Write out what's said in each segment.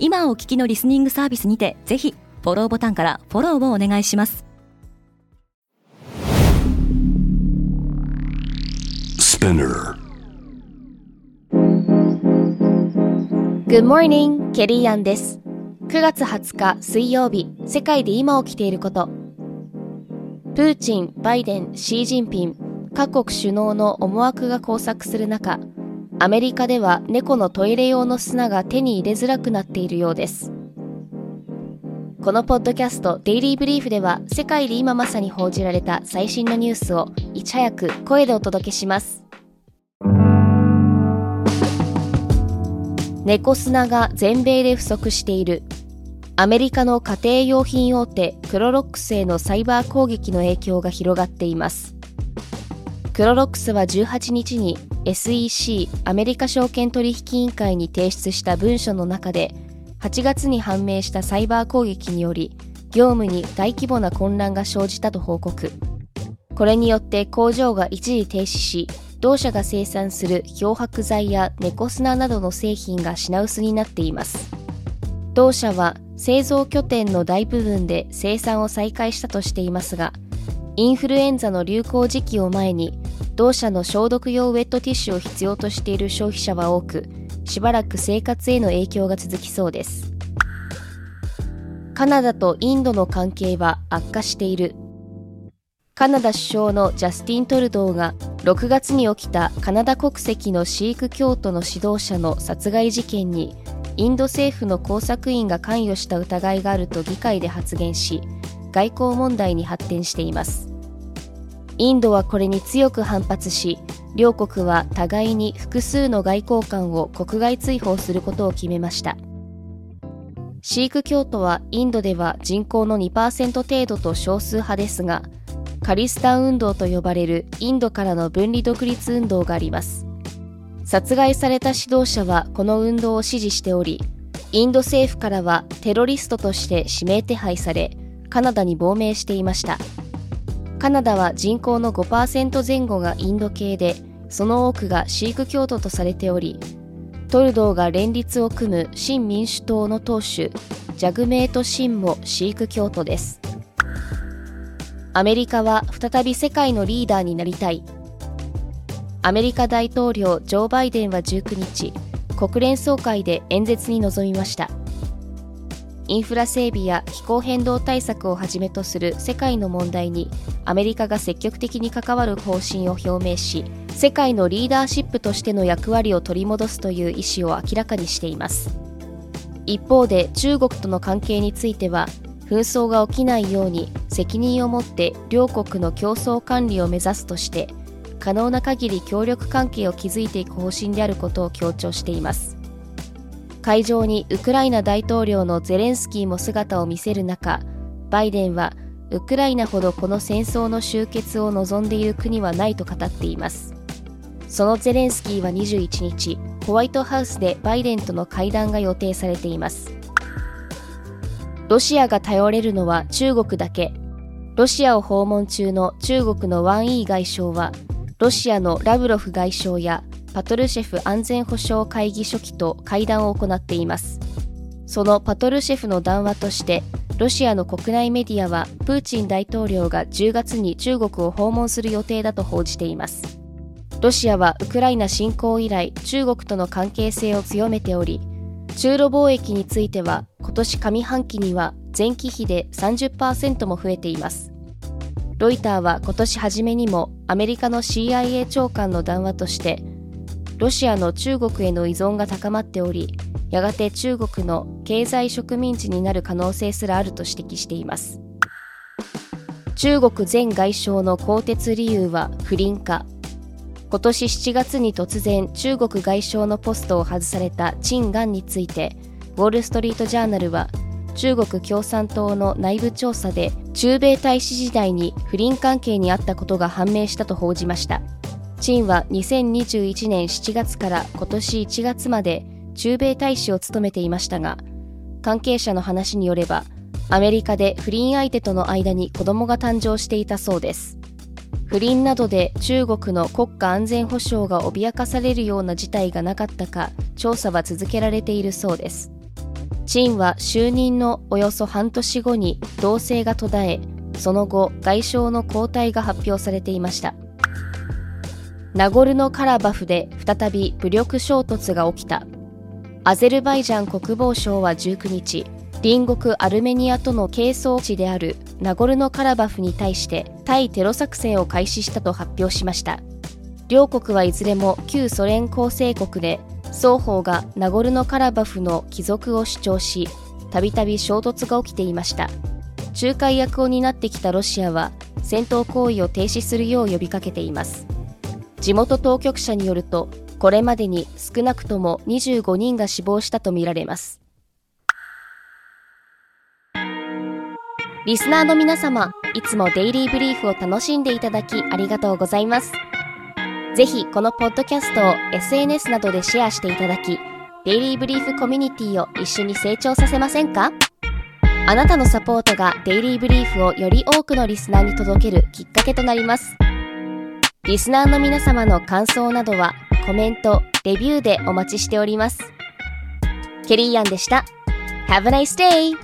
今お聞きのリスニングサービスにてぜひフォローボタンからフォローをお願いします。Good morning, ケリーアンです。9月20日水曜日世界で今起きていること。プーチン、バイデン、シー・ジンピン各国首脳の思惑が交錯する中アメリカでは猫のトイレ用の砂が手に入れづらくなっているようです。このポッドキャストデイリーブリーフでは世界で今まさに報じられた最新のニュースをいち早く声でお届けします。猫砂が全米で不足している。アメリカの家庭用品大手クロロックスへのサイバー攻撃の影響が広がっています。クロロックスは18日に SEC アメリカ証券取引委員会に提出した文書の中で8月に判明したサイバー攻撃により業務に大規模な混乱が生じたと報告。これによって工場が一時停止し同社が生産する漂白剤や猫砂などの製品が品薄になっています。同社は製造拠点の大部分で生産を再開したとしていますがインフルエンザの流行時期を前に同社の消毒用ウェットティッシュを必要としている消費者は多くしばらく生活への影響が続きそうです。カナダとインドの関係は悪化している。カナダ首相のジャスティン・トルドーが6月に起きたカナダ国籍のシーク教徒の指導者の殺害事件にインド政府の工作員が関与した疑いがあると議会で発言し外交問題に発展しています。インドはこれに強く反発し両国は互いに複数の外交官を国外追放することを決めました。シーク教徒はインドでは人口の2%程度と少数派ですがカリスタン運動と呼ばれるインドからの分離独立運動があります。殺害された指導者はこの運動を支持しておりインド政府からはテロリストとして指名手配されカナダに亡命していました。カナダは人口の5%前後がインド系でその多くがシーク教徒とされておりトルドーが連立を組む新民主党の党首ジャグメート・シンもシーク教徒です。アメリカは再び世界のリーダーになりたい。アメリカ大統領ジョー・バイデンは19日国連総会で演説に臨みました。インフラ整備や気候変動対策をはじめとする世界の問題にアメリカが積極的に関わる方針を表明し世界のリーダーシップとしての役割を取り戻すという意思を明らかにしています。一方で中国との関係については紛争が起きないように責任を持って両国の競争管理を目指すとして可能な限り協力関係を築いていく方針であることを強調しています。会場にウクライナ大統領のゼレンスキーも姿を見せる中バイデンはウクライナほどこの戦争の終結を望んでいる国はないと語っています。そのゼレンスキーは21日ホワイトハウスでバイデンとの会談が予定されています。ロシアが頼れるのは中国だけ。ロシアを訪問中の中国のワン・イー外相はロシアのラブロフ外相やパトルシェフ安全保障会議書記と会談を行っています。そのパトルシェフの談話としてロシアの国内メディアはプーチン大統領が10月に中国を訪問する予定だと報じています。ロシアはウクライナ侵攻以来中国との関係性を強めており中ロ貿易については今年上半期には前期比で30%も増えています。ロイターは今年初めにもアメリカの CIA 長官の談話としてロシアの中国への依存が高まっておりやがて中国の経済植民地になる可能性すらあると指摘しています。中国前外相の更迭理由は不倫か。今年7月に突然中国外相のポストを外された陳元についてウォール・ストリート・ジャーナルは中国共産党の内部調査で駐米大使時代に不倫関係にあったことが判明したと報じました。陳は2021年7月から今年1月まで駐米大使を務めていましたが関係者の話によればアメリカで不倫相手との間に子供が誕生していたそうです。不倫などで中国の国家安全保障が脅かされるような事態がなかったか調査は続けられているそうです。陳は就任のおよそ半年後に動静が途絶えその後外相の交代が発表されていました。ナゴルノカラバフで再び武力衝突が起きた。アゼルバイジャン国防省は19日隣国アルメニアとの係争地であるナゴルノカラバフに対して対テロ作戦を開始したと発表しました。両国はいずれも旧ソ連構成国で双方がナゴルノカラバフの帰属を主張したびたび衝突が起きていました。仲介役を担ってきたロシアは戦闘行為を停止するよう呼びかけています。地元当局者によるとこれまでに少なくとも25人が死亡したとみられます。リスナーの皆様いつもデイリーブリーフを楽しんでいただきありがとうございます。ぜひこのポッドキャストを SNS などでシェアしていただきデイリーブリーフコミュニティを一緒に成長させませんか？あなたのサポートがデイリーブリーフをより多くのリスナーに届けるきっかけとなります。リスナーの皆様の感想などはコメント、レビューでお待ちしております。ケリーアンでした。Have a nice day!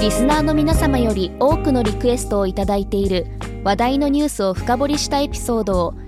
リスナーの皆様より多くのリクエストをいただいている話題のニュースを深掘りしたエピソードを